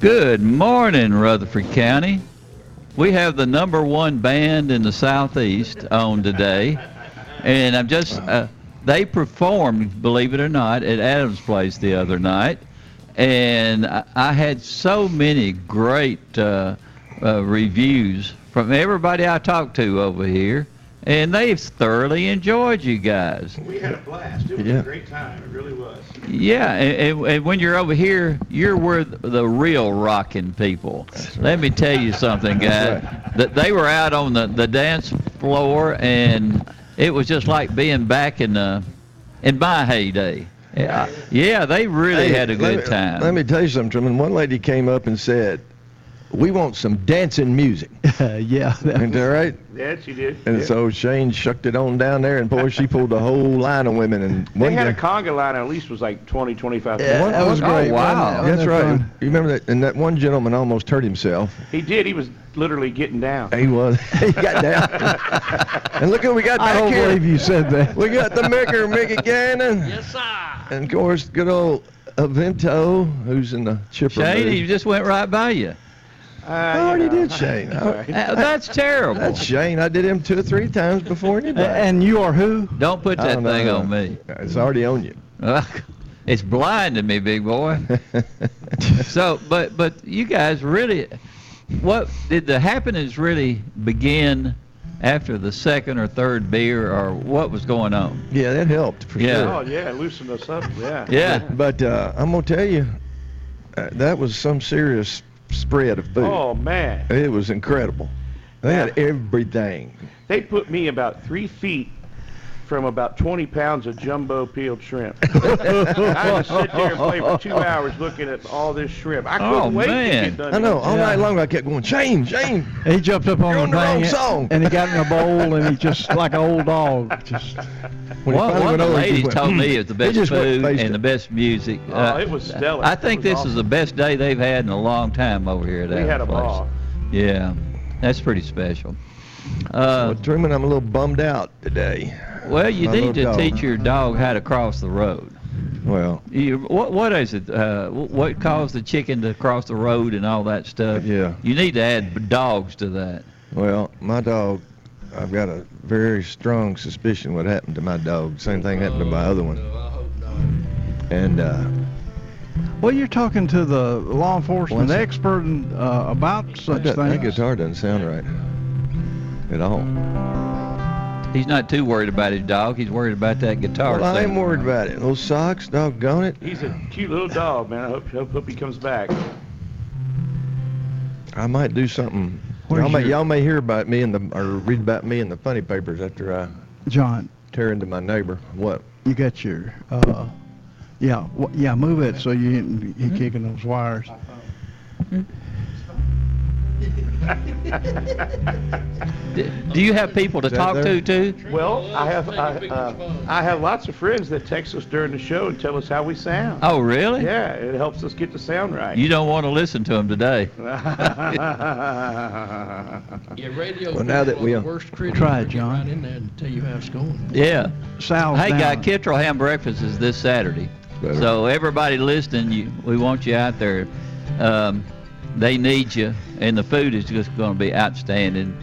Good morning, Rutherford County. We have the number one band in the Southeast on today. And I'm just, uh, they performed, believe it or not, at Adams Place the other night. And I, I had so many great uh, uh, reviews from everybody I talked to over here. And they've thoroughly enjoyed you guys. We had a blast. It was Yeah. a great time. It really was. Yeah, and, and, and when you're over here, you're where the, the real rocking people. Let me tell you something, guys. That they were out on the, the dance floor, and it was just like being back in the in my heyday. Yeah, yeah, they really Hey, had a good me- time. Let me tell you something, Truman. One lady came up and said, "We want some dancing music." yeah. Isn't that right? Yes, you did. And Yeah. so Shane shucked it on down there, and boy, she pulled a whole line of women. And they one had a conga line at least was like 20, 25 Yeah, One- that was one- great. oh, wow. wasn't? That's Wasn't right. fun? You remember that? And that one gentleman almost hurt himself. He did. He was literally getting down. He was. he got down. and look who we got I back don't here. believe you said that. We got the maker, Mickey Gannon. Yes, sir. And of course, good old Avento, who's in the chipper. Shane, he just went right by you. Uh, I you already know. did Shane. That's all right. Uh, That's terrible. That's Shane. I did him two or three times before anybody. And you are who? Don't put that don't know. thing on me. It's already on you. it's blinding me, big boy. so, but but you guys really, what did the happenings really begin after the second or third beer, or what was going on? yeah, that helped for Yeah. sure. Oh yeah, loosen us up. Yeah. Yeah. But uh, I'm gonna tell you, uh, that was some serious spread of food. Oh man, It was incredible. They had everything. they put me about three feet from about 20 pounds of jumbo peeled shrimp. I had to sit there and play for two hours looking at all this shrimp. I couldn't Oh, wait man. to get done. I know. All Yeah. night long I kept going, Shane, Shane. He jumped up on You're the on the wrong thing song. and he got in a bowl and he just like an old dog. Just When he One, finally one of went the ladies just told went, me it's the best food and it. the best music. Oh, it was stellar. I think was this is the best day they've had in a long time over here at We Adams had a Place. ball. Yeah, that's pretty special. Uh, Well, Truman, I'm a little bummed out today. Well, you my need to dog. teach your dog how to cross the road. Well, You, what what is it? Uh, what caused the chicken to cross the road and all that stuff? Yeah. You need to add dogs to that. well, my dog, I've got a very strong suspicion what happened to my dog. Same thing happened to my other one. And uh, well, you're talking to the law enforcement What's- expert uh, about such that, that things. guitar doesn't sound right at all. He's not too worried about his dog. He's worried about that guitar. Well, I thing. ain't worried about it. Those socks, doggone it. He's a cute little dog, man. I hope, hope, hope he comes back. I might do something. Y'all may, y'all may hear about me in the or read about me in the funny papers after I John, tear into my neighbor. What? you got your, uh, yeah, wh- yeah, move it so you ain't you kicking those wires. D- Do you have people to talk there? to too? Well, I have I, uh, I have lots of friends that text us during the show and tell us how we sound. Oh, really? Yeah, it helps us get the sound right. You don't want to listen to them today. Yeah, radio. Well, now that we are are- the worst critics. Try it, They get John. Right in there and tell you how it's going. Yeah. Sal's Hey, guy, down. Kittrell Ham Breakfast is this Saturday. Better. So everybody listening, you, we want you out there. Um, they need you, and the food is just going to be outstanding.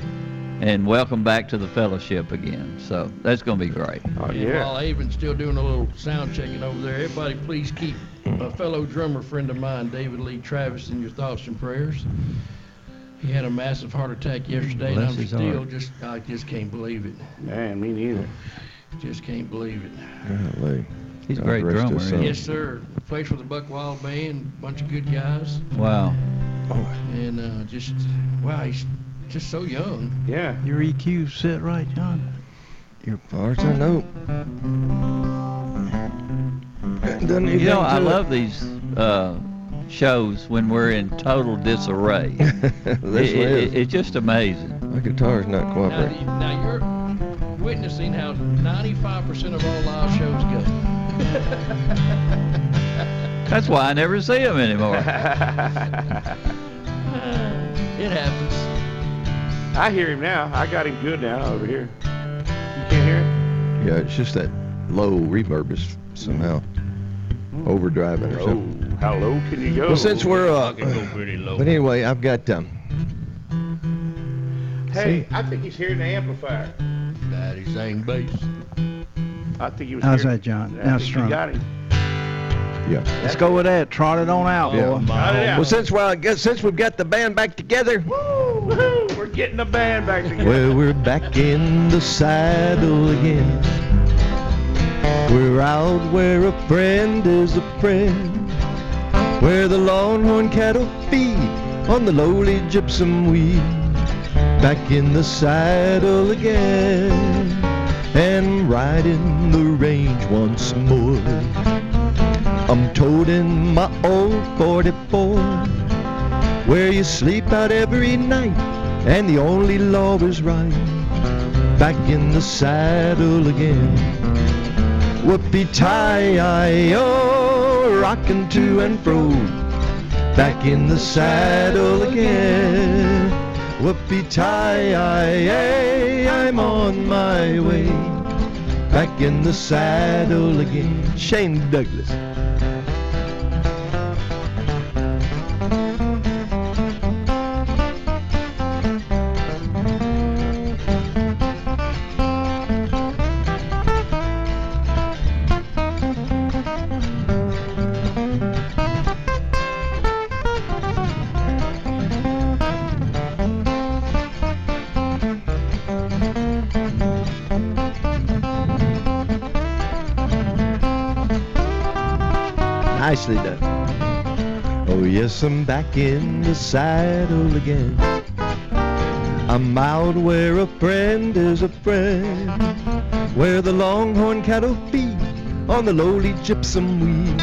And welcome back to the fellowship again. So that's going to be great. oh And yeah. while Avon's still doing a little sound checking over there, everybody please keep a mm-hmm. fellow drummer friend of mine, David Lee Travis, in your thoughts and prayers. He had a massive heart attack yesterday, and Bless I'm still heart. just, I just can't believe it. Man, me neither. Just can't believe it. Golly. He's a great drummer. soul. isn't? Yes, sir. Plays for the Buck Wild Band, bunch of good guys, Wow. and uh, just wow, he's just so young. Yeah. Your EQ set right, John? Your as I know. Doesn't You know, I anything to love these uh, shows when we're in total disarray. it. It- this it- way is. it's just amazing. My guitar's not Now, cooperating. the- now you're witnessing how 95% of all live shows go. That's why I never see him anymore. it happens. I hear him now. I got him good now over here. You can't hear it? Yeah, it's just that low reverb is somehow overdriving or Oh, something. how low can you go? Well, since we're uh, can go pretty low. but anyway, I've got um, Hey, I think he's hearing the amplifier. Daddy sang bass. I think he was How's hearing- that, John? I Now strong. got him. yeah. Let's go with that. Trot it on out, Yeah. boy. Got it out. Well, since well, I guess since we've got the band back together, Woo, woo, we're getting the band back together. well, we're back in the saddle again. We're out where a friend is a friend, where the longhorn cattle feed on the lowly jimson weed. Back in the saddle again, and riding the range once more. I'm toting my old 44, where you sleep out every night, and the only law is right. Back in the saddle again. Whoopie tie oh, rocking to and fro. Back in the saddle again. Whoopie tie I'm on my way. Back in the saddle again. Shane Douglas. I'm back in the saddle again. I'm out where a friend is a friend, where the longhorn cattle feed on the lowly jimson weed.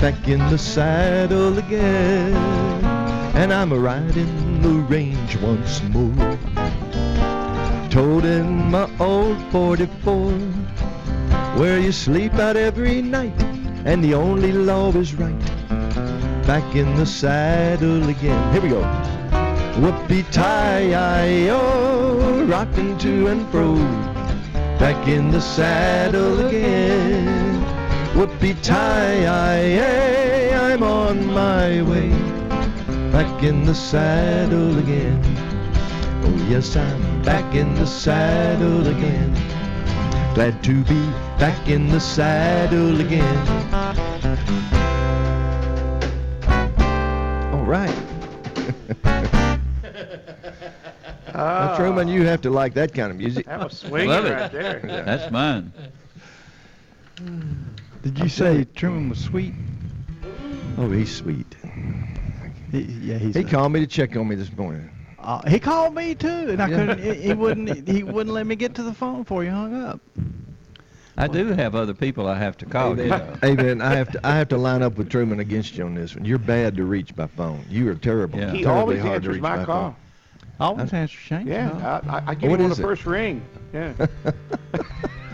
Back in the saddle again, and I'm riding the range once more. Toting my old 44, where you sleep out every night, and the only law is right. Back in the saddle again. Here we go. Whoopie tie oh, rocking to and fro. Back in the saddle again. Whoopie tie I'm on my way. Back in the saddle again. Oh yes, I'm back in the saddle again. Glad to be back in the saddle again. All right. Now, Ah, Truman, you have to like that kind of music. That was swinging Love it. right there. That's mine. Did you say Truman was sweet? Oh, he's sweet. He, yeah, he's. He a- called me to check on me this morning. Uh, he called me too, and I Yeah. couldn't. He, he wouldn't. He wouldn't let me get to the phone before he hung up. I do have other people I have to call, you know. Hey man, I have to I have to line up with Truman against you on this one. You're bad to reach by phone. You are terrible. Yeah. He terribly always hard to answers reach my by call. Always answer Shane. Yeah, I, I, I get What him on the it? first ring. Yeah.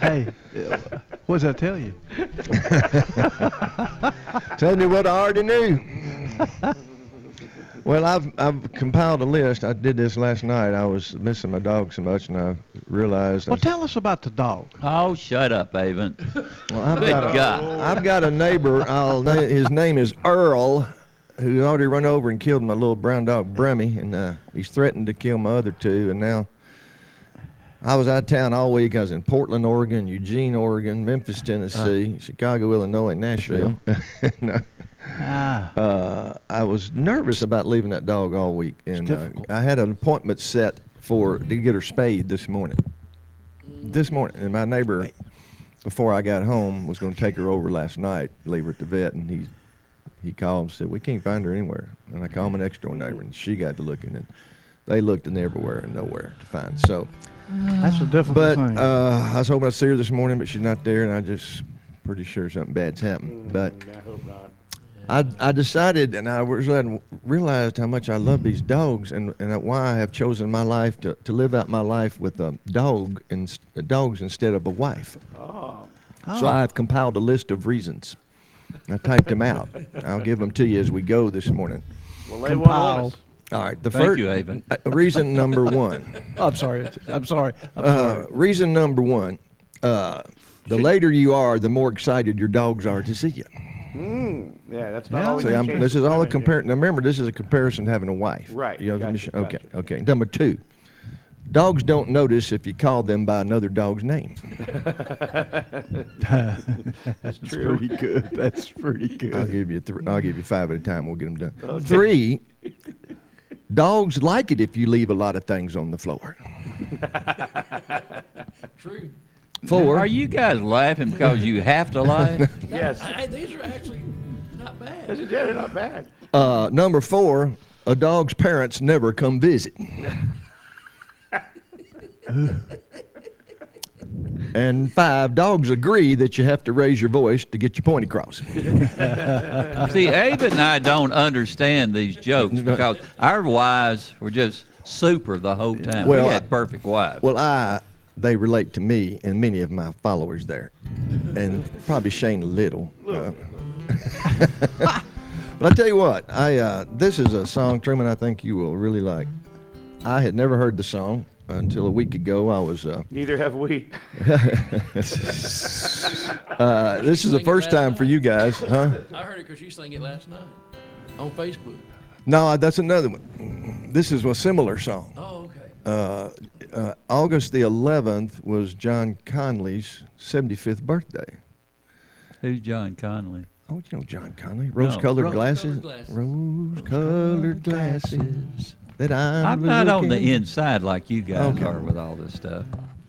Hey, what does that tell you? Tell me what I already knew. Well, I've I've compiled a list. I did this last night. I was missing my dog so much, and I realized. I Well, tell us about the dog. Oh, shut up, Avon. Well, I've Good got, a, God. I've got a neighbor. I'll his name is Earl, who already run over and killed my little brown dog Brummy, and uh, he's threatened to kill my other two. And now I was out of town all week. I was in Portland, Oregon, Eugene, Oregon, Memphis, Tennessee, Chicago, Illinois, and Nashville. And, uh, Ah, uh, I was nervous about leaving that dog all week, and uh. I had an appointment set for to get her spayed this morning. This morning, and my neighbor, before I got home, was going to take her over last night, leave her at the vet, and he he called and said we can't find her anywhere. And I called my next door neighbor, and she got to looking, and they looked in everywhere and nowhere to find. So, that's a difficult but thing. uh, I was hoping I'd see her this morning, but she's not there, and I just pretty sure something bad's happened. But Mm, I. I, I decided and I was realized how much I love these dogs and, and why I have chosen my life to, to live out my life with a dog and dogs instead of a wife. Oh, So I've compiled a list of reasons. I typed them out. I'll give them to you as we go this morning. well, lay one on. Compiled. All right. The Thank first you, Avon. uh, reason number one. I'm sorry. I'm sorry. I'm Uh, sorry. reason number one. Uh, the later you are, the more excited your dogs are to see you. Mm, yeah, that's not Yeah. always See, I'm, case this is all a women, comparison. Now remember, this is a comparison to having a wife. Right, You know, gotcha, mission- okay. gotcha. Okay. Number two, dogs don't notice if you call them by another dog's name. That's pretty good. That's pretty good. I'll give you three. I'll give you five at a time. We'll get them done. Three, dogs like it if you leave a lot of things on the floor. True. Four. Are you guys laughing because you have to laugh? Yes. Hey, these are actually not bad. Yeah, they're not bad. Uh, number four, a dog's parents never come visit. and five, dogs agree that you have to raise your voice to get your point across. See, Abe and I don't understand these jokes because our wives were just super the whole time. Well, we had perfect wives. Well, I they relate to me and many of my followers there, and probably Shane a little. Uh, but I tell you what, I uh, this is a song, Truman. I think you will really like. I had never heard the song until a week ago. I was. Uh, Neither have we. uh, this is the first last time for you guys, huh? I heard it because you sang it last night on Facebook. No, that's another one. This is a similar song. Oh, okay. Uh, uh, August the 11th was John Conlee's 75th birthday. Who's John Conlee? Oh, you know John Conlee. Rose-colored Rose-colored glasses. glasses. Rose-colored glasses that I'm, I'm not on the inside like you guys Okay. are with all this stuff.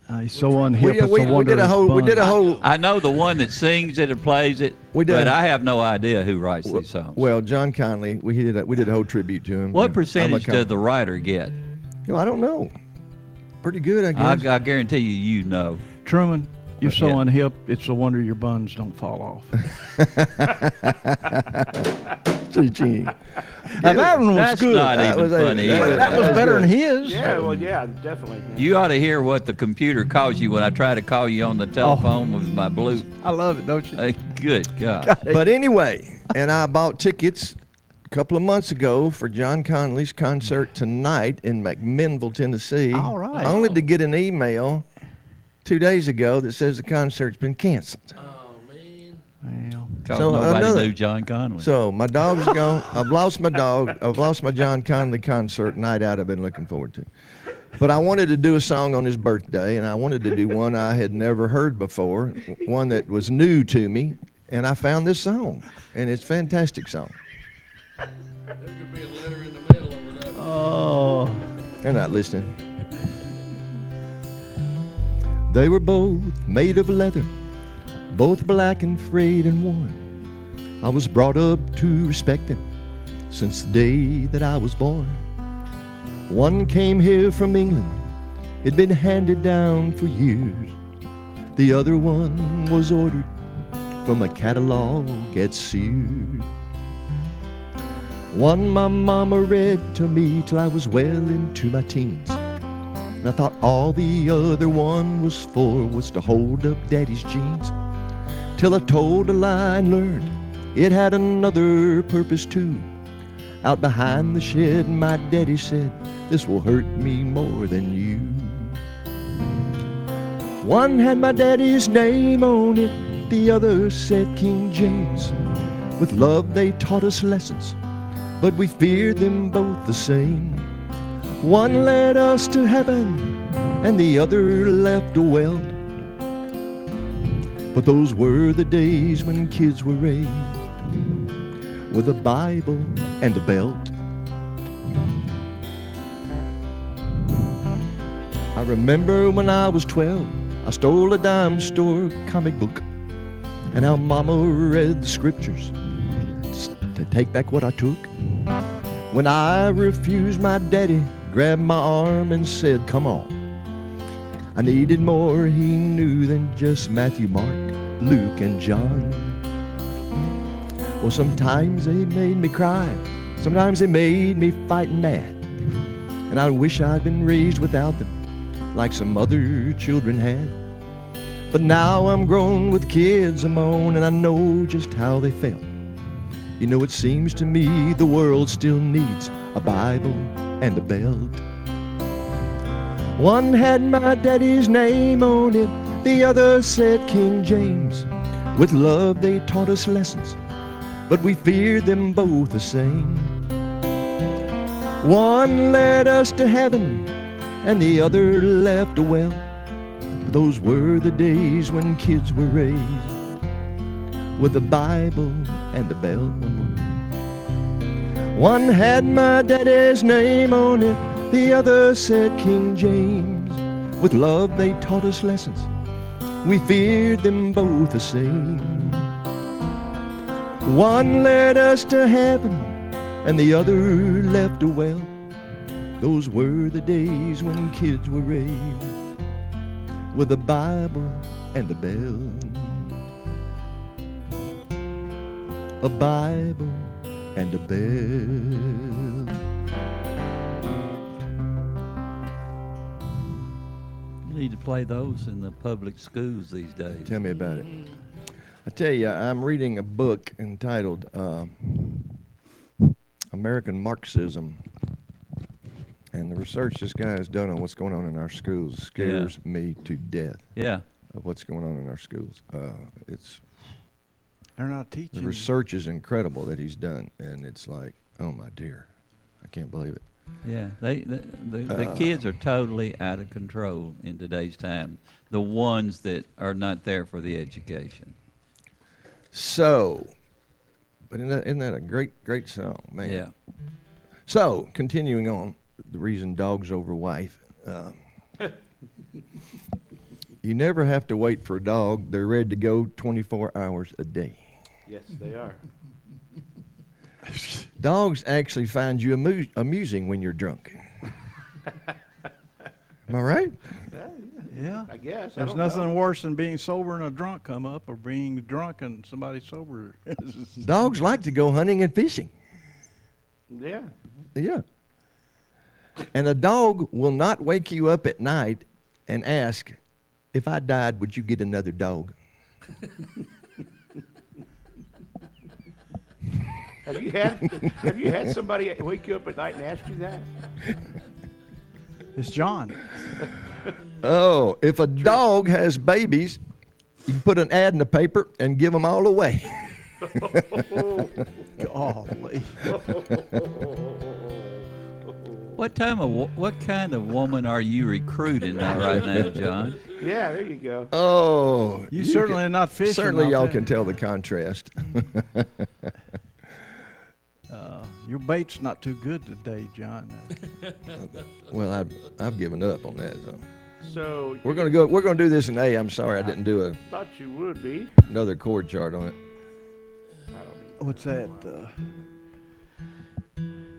Uh, he's so unhip. We, it's a we, we wonder did a it's whole. We did a whole. I know the one that sings it and plays it, We did. but I have no idea who writes these songs. Well, John Conlee. We did. A, we did a whole tribute to him. what and I'm a percentage Con- does the writer get? No, I don't know. Pretty good, I I, guess. I guarantee you, you know. Truman, you're so Yeah. unhip. It's a wonder your buns don't fall off. Gee, gee. Now, that one was That's good. not That even was a- funny. that either. that was better than his. Yeah, well, yeah, definitely. You ought to hear what the computer calls you when I try to call you on the oh. telephone with my blue. I love it, don't you? Hey, good God. But anyway, and I bought tickets a couple of months ago for John Conlee's concert tonight in McMinnville, Tennessee. All right. Only to get an email two days ago that says the concert's been canceled. Oh, man. Well, 'Cause So, nobody another- knew John Conlee. So my dog's gone. I've lost my dog. I've lost my John Conlee concert night out. I've been looking forward to. But I wanted to do a song on his birthday, and I wanted to do one I had never heard before, one that was new to me, and I found this song, and it's a fantastic song. There could be a letter in the middle over that. oh, They're not listening. They were both made of leather, both black and frayed and worn. I was brought up to respect them since the day that I was born. One came here from England, it'd been handed down for years. The other one was ordered from a catalog at Sears. One my mama read to me till I was well into my teens. And I thought all the other one was for was to hold up daddy's jeans. Till I told a lie and learned it had another purpose too. Out behind the shed, my daddy said, This will hurt me more than you. One had my daddy's name on it, the other said King James. With love they taught us lessons, but we feared them both the same. One led us to heaven, and the other left a well. But those were the days when kids were raised. with a Bible and a belt. I remember when I was 12, I stole a dime store comic book, and how Mama read the scriptures to take back what I took. When I refused, my daddy grabbed my arm and said, Come on. I needed more, he knew, than just Matthew, Mark, Luke, and John. Well, sometimes they made me cry, sometimes they made me fight mad. And I wish I'd been raised without them, like some other children had. But now I'm grown with kids of my own, and I know just how they felt. You know, it seems to me the world still needs a Bible and a belt. One had my daddy's name on it, the other said King James. With love they taught us lessons, but we feared them both the same. One led us to heaven, and the other left a well. Those were the days when kids were raised with the Bible and the bell. One had my daddy's name on it, the other said King James. With love they taught us lessons, we feared them both the same. One led us to heaven, and the other left a well. Those were the days when kids were raised with the Bible and the bell. A Bible and a bell. You need to play those in the public schools these days. Tell me about it. I tell you, I'm reading a book entitled uh, American Marxism. And the research this guy has done on what's going on in our schools scares me to death Yeah. of what's going on in our schools. Uh, it's They're not teaching. the research is incredible that he's done, and it's like, oh my dear, I can't believe it. Yeah, they the, the, the Uh. kids are totally out of control in today's time. The ones that are not there for the education. So, but isn't that, isn't that a great, great song, man? Yeah. So, continuing on, the reason dogs over wife. Um, you never have to wait for a dog. They're ready to go 24 hours a day. Yes, they are. Dogs actually find you amu- amusing when you're drunk. Am I right? Yeah. I guess. There's don't nothing know. worse than being sober and a drunk come up or being drunk and somebody sober. Dogs like to go hunting and fishing. Yeah. Yeah. And a dog will not wake you up at night and ask, if I died, would you get another dog? Have you had Have you had somebody wake you up at night and ask you that? It's John. Oh, if a dog has babies, you can put an ad in the paper and give them all away. Golly. What time of what kind of woman are you recruiting right now, John? Yeah, there you go. Oh, You, can- certainly are not fishing. certainly y'all tell can tell the contrast. Your bait's not too good today, John. well, I've I've given up on that. So. So We're gonna go. We're gonna do this in A. I'm sorry I didn't do a, thought you would be. another chord chart on it. What's that? Uh,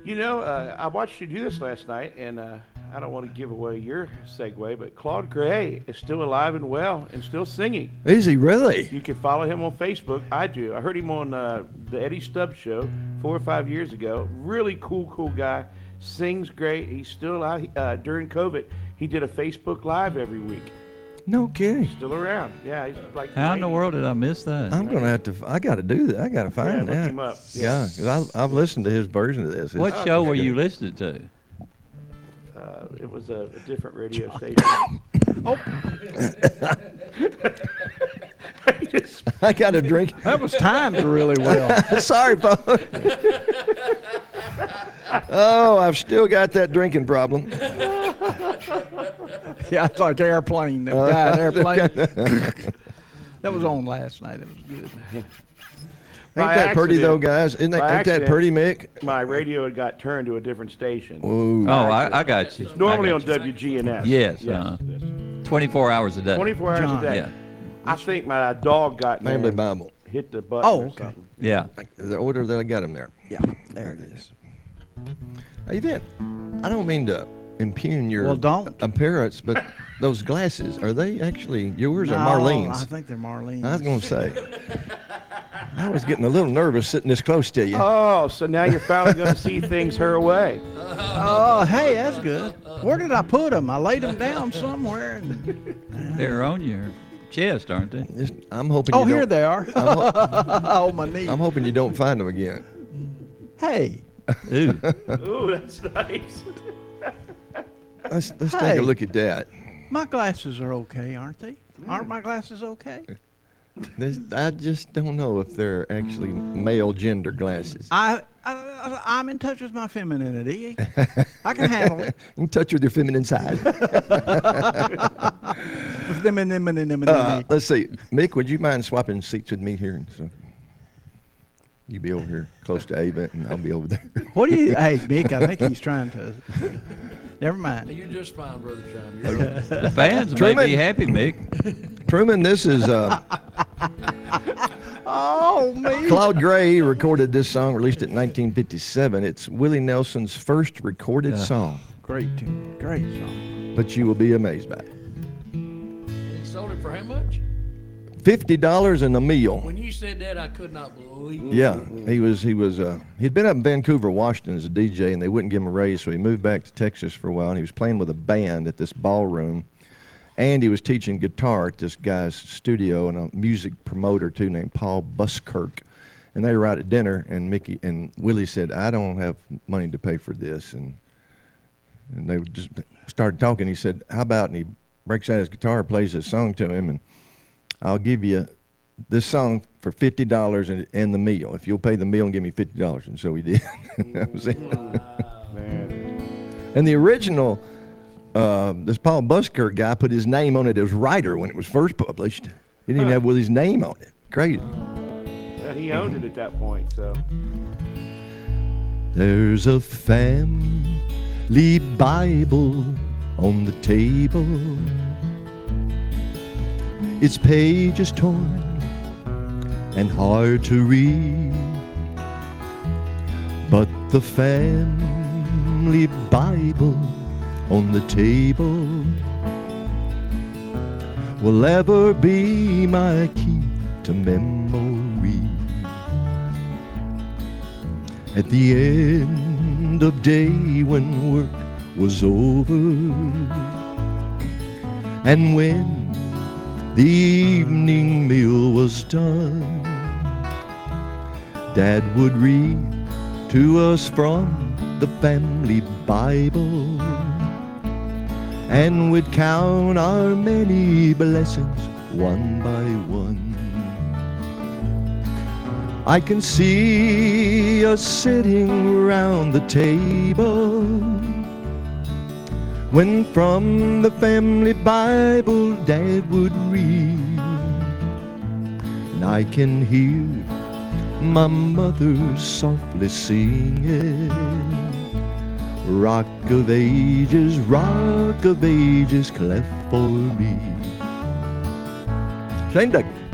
You know, uh, I watched you do this last night, and uh, I don't want to give away your segue, but Claude Gray is still alive and well and still singing. Is he really? You can follow him on Facebook. I do. I heard him on uh, the Eddie Stubbs show four or five years ago. Really cool, cool guy. Sings great. He's still out. Uh, during COVID, he did a Facebook Live every week. No kidding. He's still around. Yeah, he's like. How in the world did I miss that? I'm gonna have to. I got to do that. I got to Yeah, find look that. him up. Yeah, 'cause I, I've listened to his version of this. what It's- show were you listening to? Uh, it was a, a different radio station. oh. He just- I got a drink. that was timed really well. Sorry, folks. oh, I've still got that drinking problem. yeah, it's like airplane. That guy, airplane. that was on last night. It was good. By that pretty though, guys? Isn't that, By ain't that pretty, Mick? My radio had got turned to a different station. Ooh. Oh, I, I got you. It's normally I on got you. WGNS. Yes, Yes. yes. 24 hours a day. 24 hours John. a day. Yeah. I think my dog got in there Family Bible. hit the button Oh, okay. something. Yeah. The order that I got him there. Yeah, there it is. Hey, Vin, I don't mean to impugn your Well, don't. appearance, but those glasses, are they actually yours or Marlene's? I think they're Marlene's. I was going to say. I was getting a little nervous sitting this close to you. Oh, so now you're finally going to see things her way. Oh, hey, that's good. Where did I put them? I laid them down somewhere. And... They're on your chest, aren't they? Just- I'm hoping. Oh, you here they are. I'm, ho- oh, my knee. I'm hoping you don't find them again. Hey, Ooh. Ooh, that's nice. Let's, let's take a look at that. my glasses are okay, aren't they? Aren't my glasses okay? This, I just don't know if they're actually male gender glasses. I, I I'm in touch with my femininity. I can handle it. In touch with your feminine side. Uh, let's see. Mick, would you mind swapping seats with me here? So you be over here close to Ava, and I'll be over there. what do you? Hey, Mick, I think he's trying to. Never mind. You're just fine, Brother John. The fans may Truman. be happy, Mick. Truman, this is uh, Oh, me. Claude Gray recorded this song, released it in 1957. It's Willie Nelson's first recorded song, Great tune. Great song. but you will be amazed by it. He sold it for how much? Fifty dollars in a meal. When you said that, I could not believe it. Yeah, he was he was uh, he'd been up in Vancouver, Washington as a DJ, and they wouldn't give him a raise, so he moved back to Texas for a while. And he was playing with a band at this ballroom, and he was teaching guitar at this guy's studio and a music promoter too named Paul Buskirk. And they were out at dinner, and Mickey and Willie said, "I don't have money to pay for this," and and they just started talking. He said, "How about?" And he breaks out his guitar, plays his song to him, and I'll give you this song for fifty dollars and, and the meal. If you'll pay the meal and give me fifty dollars, and so he did. that was it. And the original, uh, this Paul Buskirk guy put his name on it as writer when it was first published. He didn't even have Willie's name on it. Crazy. Yeah, he owned it at that point, so. There's a family Bible on the table. Its pages torn and hard to read. But the family Bible on the table will ever be my key to memory. At the end of day when work was over and when the evening meal was done, Dad would read to us from the family Bible and we'd count our many blessings one by one. I can see us sitting round the table when from the family Bible Dad would read, and I can hear my mother softly singing. Rock of ages, rock of ages, cleft for me. Shane Douglas.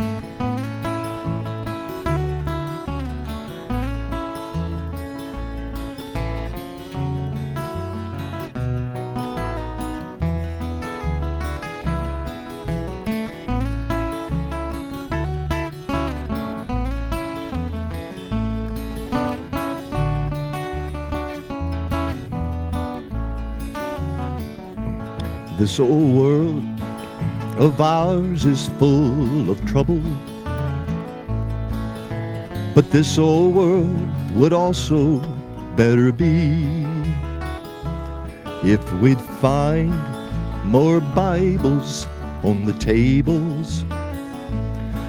This old world of ours is full of trouble. But this old world would also better be if we'd find more Bibles on the tables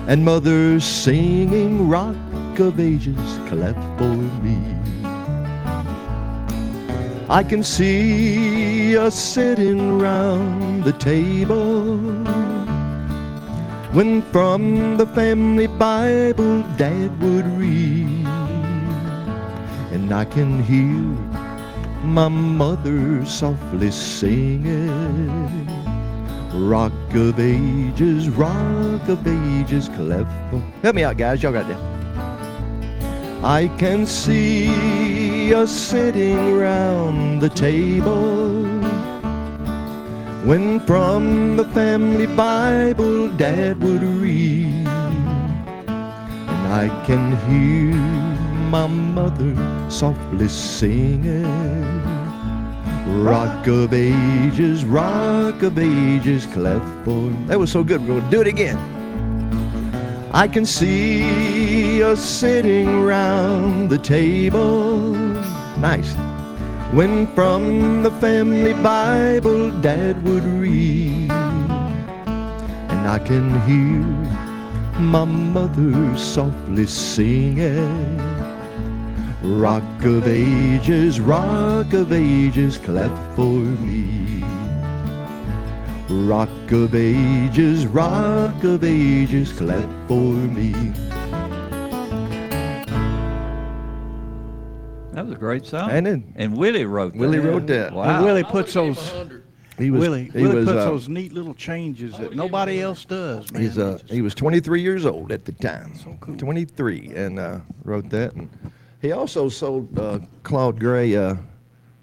and mothers singing Rock of Ages, clap for me. I can see us sitting round the table when from the family Bible Dad would read. And I can hear my mother softly singing. Rock of ages, rock of ages, cleft. Help me out, guys. Y'all got that. I can see us sitting round the table when from the family Bible Dad would read, and I can hear my mother softly singing. Rock of ages, rock of ages, cleft for. That was so good. We're going to do it again. I can see us sitting round the table. Nice. When from the family Bible Dad would read, and I can hear my mother softly singing. Rock of ages, rock of ages, clap for me. Rock of ages, rock of ages, clap for me. Great song. And it- and Willie wrote that. Willie wrote that. Wow. And Willie I puts those, He was, Willie, he Willie was, puts uh, those neat little changes that nobody else does, man. He's uh he was 23 years old at the time. 23 and uh, wrote that. And he also sold uh, Claude Gray uh,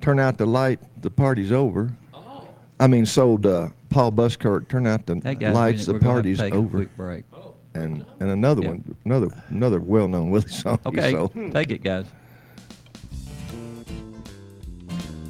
"Turn Out the Light, the Party's Over." Oh, I mean, sold uh, Paul Buskirk "Turn Out the Lights, the we're gonna have to Party's take a Over," quick break. and and another Yeah. one, another another well-known Willie song. he Okay, sold. take it, guys.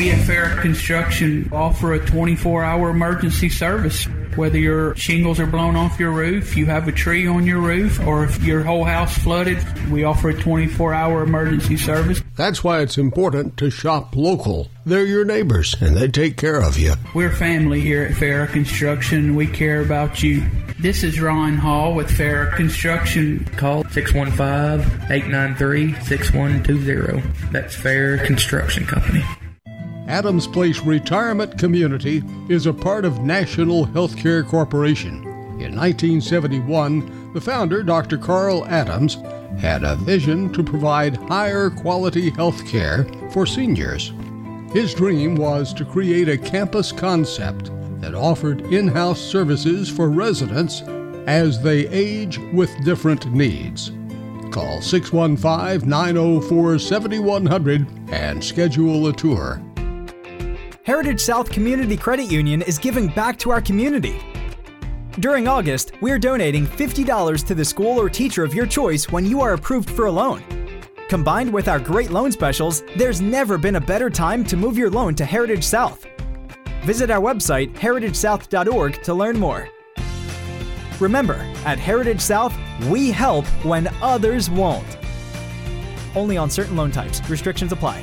We at Fair Construction offer a 24 hour emergency service. Whether your shingles are blown off your roof, you have a tree on your roof, or if your whole house flooded, we offer a 24 hour emergency service. That's why it's important to shop local. They're your neighbors and they take care of you. We're family here at Fair Construction. We care about you. This is Ron Hall with Fair Construction. Call 615-893-6120. That's Fair Construction Company. Adams Place Retirement Community is a part of National Healthcare Corporation. In 1971, the founder, Dr. Carl Adams, had a vision to provide higher quality health care for seniors. His dream was to create a campus concept that offered in house services for residents as they age with different needs. Call 615 904 7100 and schedule a tour. Heritage South Community Credit Union is giving back to our community. During August, we are donating $50 to the school or teacher of your choice when you are approved for a loan. Combined with our great loan specials, there's never been a better time to move your loan to Heritage South. Visit our website, heritagesouth.org, to learn more. Remember, at Heritage South, we help when others won't. Only on certain loan types. Restrictions apply.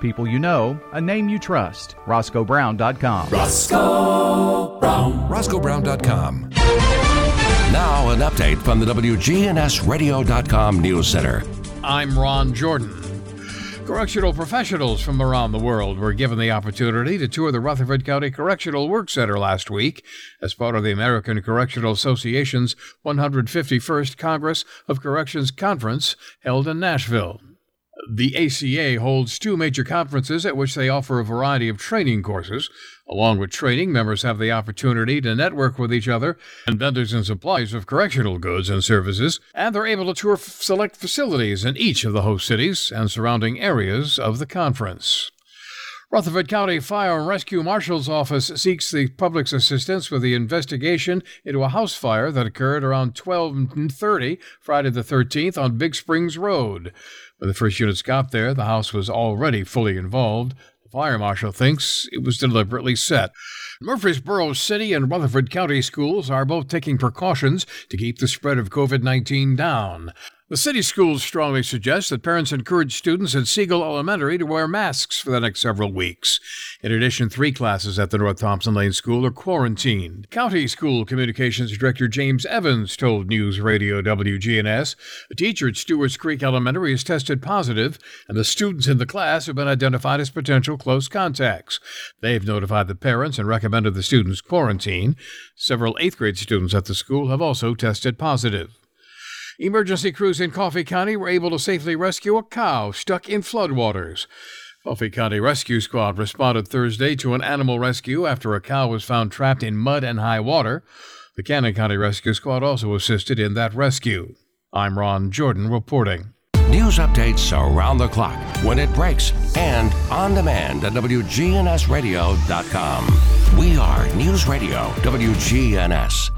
People you know, a name you trust. RoscoeBrown.com. Roscoe Brown. RoscoeBrown.com. Now, an update from the WGNSradio.com News Center. I'm Ron Jordan. Correctional professionals from around the world were given the opportunity to tour the Rutherford County Correctional Work Center last week as part of the American Correctional Association's 151st Congress of Corrections Conference held in Nashville. The ACA holds two major conferences at which they offer a variety of training courses. Along with training, members have the opportunity to network with each other and vendors and suppliers of correctional goods and services, and they're able to tour f- select facilities in each of the host cities and surrounding areas of the conference. Rutherford County Fire and Rescue Marshal's Office seeks the public's assistance with the investigation into a house fire that occurred around 12:30 Friday the 13th on Big Springs Road. When the first units got there, the house was already fully involved. The fire marshal thinks it was deliberately set. Murfreesboro City and Rutherford County schools are both taking precautions to keep the spread of COVID 19 down. The city schools strongly suggest that parents encourage students at Siegel Elementary to wear masks for the next several weeks. In addition, three classes at the North Thompson Lane School are quarantined. County School Communications Director James Evans told News Radio WGNS a teacher at Stewart's Creek Elementary has tested positive, and the students in the class have been identified as potential close contacts. They've notified the parents and recommended the students quarantine. Several eighth grade students at the school have also tested positive. Emergency crews in Coffee County were able to safely rescue a cow stuck in floodwaters. Coffee County Rescue Squad responded Thursday to an animal rescue after a cow was found trapped in mud and high water. The Cannon County Rescue Squad also assisted in that rescue. I'm Ron Jordan reporting. News updates around the clock, when it breaks, and on demand at WGNSradio.com. We are News Radio WGNS.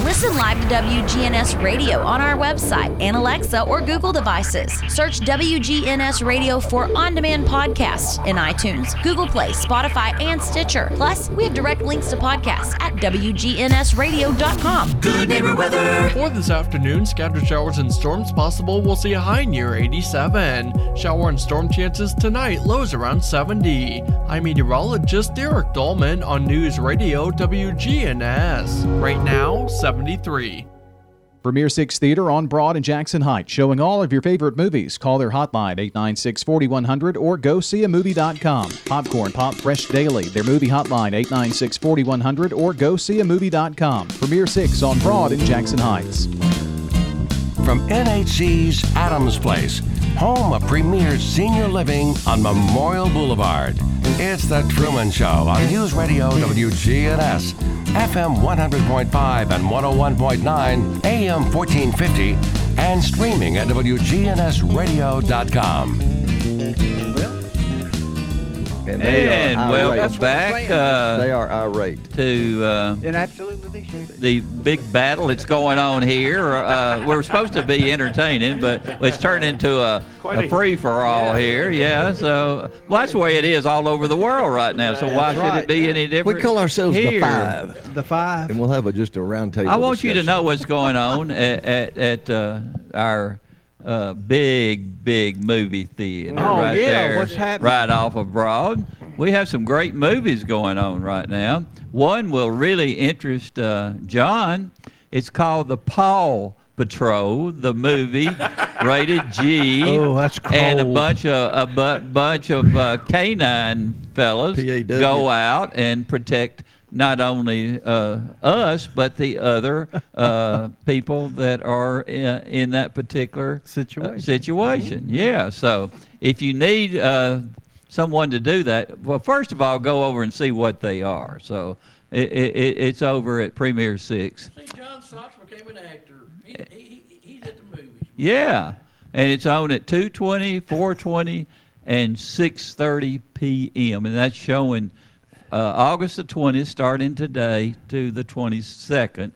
Listen live to WGNS Radio on our website and Alexa or Google devices. Search WGNS Radio for on demand podcasts in iTunes, Google Play, Spotify, and Stitcher. Plus, we have direct links to podcasts at WGNSradio.com. Good neighbor weather. For this afternoon, scattered showers and storms possible. We'll see a high near 87. Shower and storm chances tonight, lows around 70. I'm meteorologist Derek Dolman on News Radio WGNS. Right now, 73. Premier 6 Theater on Broad and Jackson Heights, showing all of your favorite movies. Call their hotline 896 4100 or go see a movie.com. Popcorn Pop Fresh Daily, their movie hotline 896 4100 or go see a movie.com. Premier 6 on Broad and Jackson Heights. From NHC's Adams Place, home of premier senior living on Memorial Boulevard. It's The Truman Show on News Radio WGNS, FM 100.5 and 101.9, AM 1450, and streaming at WGNSradio.com. And, they And are welcome irate. back. Uh, they are irate. To uh, And absolutely the big battle that's going on here. Uh, we're supposed to be entertaining, but it's turned into a, a a- free for all here. Yeah, so well, that's the way it is all over the world right now. So why That's should right. it be any different? We call ourselves here? the Five, The five. and we'll have a, just a round table. I want you to know what's going on at at, at uh, our uh, big big movie theater Oh, right yeah, there, what's happening? right off of Broad. We have some great movies going on right now. One will really interest uh, John. It's called The Paw Patrol, the movie, rated G. Oh, that's And a bunch of a bu- bunch of uh, canine fellas PAW. go out and protect not only uh, us but the other uh, people that are in, in that particular situation. situation. Yeah. So if you need uh, someone to do that, well, first of all, go over and see what they are. So it, it, it's over at Premier Six. John Stotts became an actor. He, he, he's at the movies. Yeah, and it's on at 2:20, 4:20, and 6:30 p.m. and that's showing uh, August the 20th, starting today to the 22nd.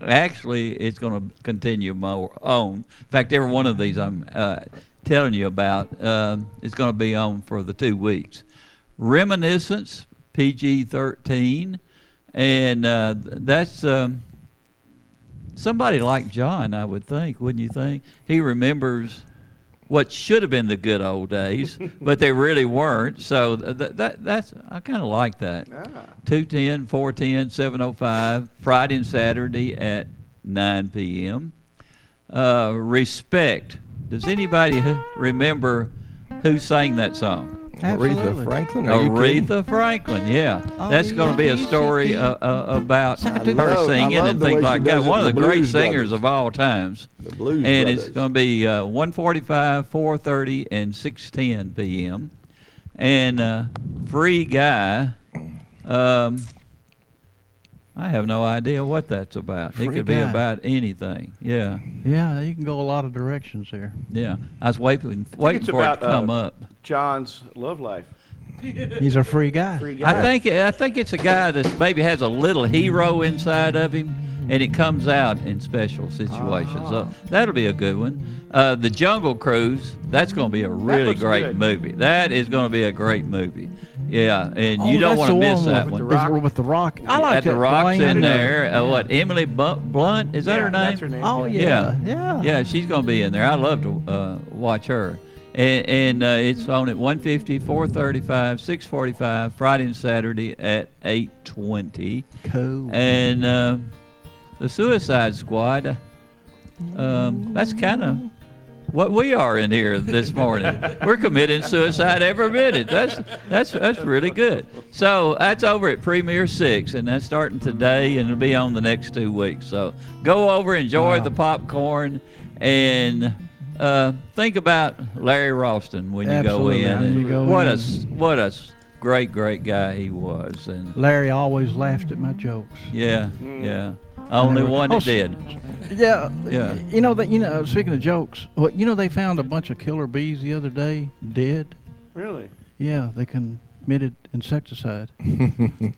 Actually, it's going to continue more on. In fact, every one of these I'm uh, telling you about um, is going to be on for the two weeks. Reminiscence, PG-13, and uh, that's. Um, somebody like John, I would think, wouldn't you think? He remembers what should have been the good old days, but they really weren't. So th- that that's I kind of like that. Ah. 210, 410, 705, Friday and Saturday at 9 p.m. Uh, respect. Does anybody remember who sang that song? Aretha Franklin? Are kidding? Aretha Franklin, yeah. Oh, That's going to be a story uh, uh, about I her love- singing and things like that. One of the the great Blues singers Brothers. of all times. The Blues and it's going to be uh, 145, 430, and 610 p.m. And uh, free guy. Um, I have no idea what that's about. it Free could be Guy. about anything. Yeah, Yeah, you can go a lot of directions there. yeah. I was waiting, I waiting it's for about, it to come uh, up. John's love life. He's a free guy. Free guy. I think I think it's a guy that maybe has a little hero inside of him, and it comes out in special situations. So that'll be a good one. Uh, the Jungle Cruise. That's going to be a really looks great good. movie. That is going to be a great movie. Yeah, and Oh, you don't want to the miss one that with one. The rock. With the rock. I like At the that Rock's plane. in there. Uh, what Emily Bu- Blunt is that Yeah, her name? that's her name, Oh Yeah. yeah, yeah. Yeah, she's going to be in there. I love to uh, watch her. And, and uh, it's on at 150, 435, 645, Friday and Saturday at 820. Cool. And uh, the Suicide Squad, um, that's kind of what we are in here this morning. We're committing suicide every minute. That's that's that's really good. So that's over at Premier Six, and that's starting today, and it'll be on the next two weeks. So go over, enjoy the popcorn, and uh, think about Larry Ralston when you go Absolutely, in. when and you go what a in. s- what a s- great great guy he was, and Larry always laughed at my jokes. yeah yeah. Only one that did. Yeah, Yeah. You know that you know. Speaking of jokes, well, you know they found a bunch of killer bees the other day dead. Really? Yeah, they committed insecticide.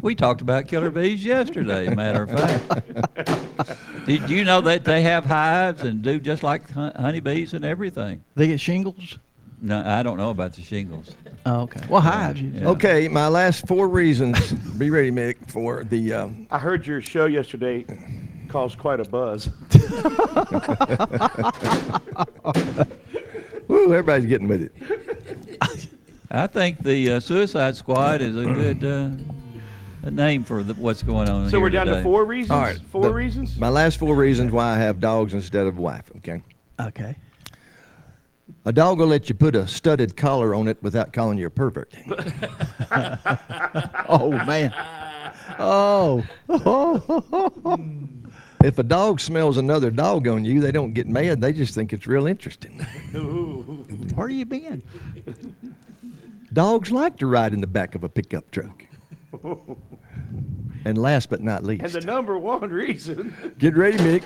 We talked about killer bees yesterday, matter of fact. Did you know that they have hives and do just like hon- honeybees and everything? They get shingles. No, I don't know about the shingles. Oh, okay. Well, hives. Yeah. Okay, my last four reasons. be ready, Mick, for the. Um, I heard your show yesterday caused quite a buzz. woo, everybody's getting with it. I think the uh, Suicide Squad is a good uh, a name for the, what's going on So here we're down to four reasons. All right. Four the- reasons. My last four reasons why I have dogs instead of a wife. Okay. Okay. A dog will let you put a studded collar on it without calling you a pervert. Oh man. Oh. If a dog smells another dog on you, they don't get mad. They just think it's real interesting. Where you been? Dogs like to ride in the back of a pickup truck. And last but not least, and the number one reason. get ready, Mick.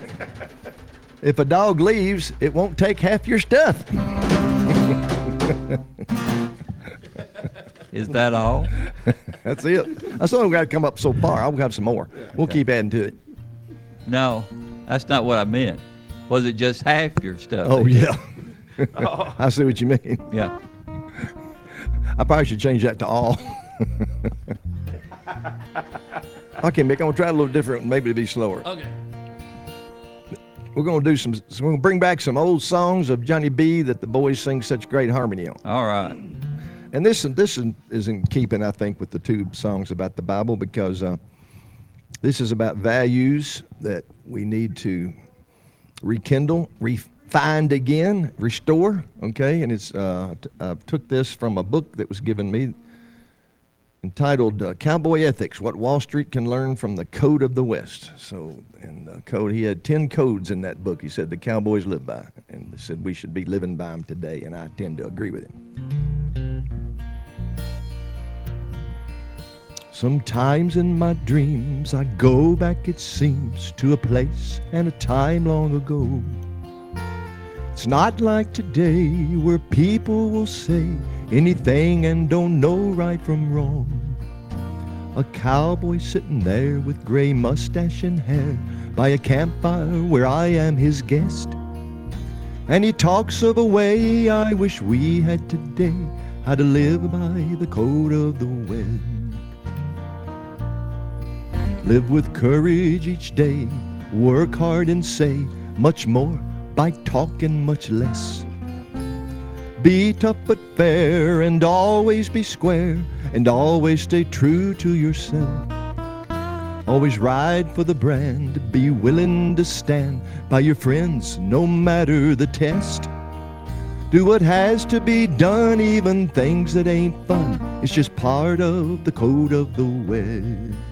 If a dog leaves, it won't take half your stuff. Is that all? That's it. That's all we got to come up so far. I'll have some more. We'll keep adding to it. No, that's not what I meant. Was it just half your stuff? Oh yeah. I see what you mean. Yeah. I probably should change that to all. okay, Mick, I'm gonna try a little different, maybe to be slower. Okay. We're gonna do some. So we're gonna bring back some old songs of Johnny B that the boys sing such great harmony on. All right. And this and this is, is in keeping, I think, with the two songs about the Bible because uh, this is about values that we need to rekindle, refind again, restore. Okay, and it's uh, t- I took this from a book that was given me entitled uh, "Cowboy Ethics: What Wall Street Can Learn from the Code of the West." So, in the code, he had ten codes in that book. He said the cowboys live by, and he said we should be living by them today, and I tend to agree with him. Sometimes in my dreams I go back, it seems, to a place and a time long ago. It's not like today where people will say anything and don't know right from wrong. A cowboy sitting there with gray mustache and hair by a campfire where I am his guest. And he talks of a way I wish we had today, how to live by the code of the West. Live with courage each day, work hard and say much more by talking much less. Be tough but fair and always be square and always stay true to yourself. Always ride for the brand, be willing to stand by your friends no matter the test. Do what has to be done, even things that ain't fun. It's just part of the code of the West.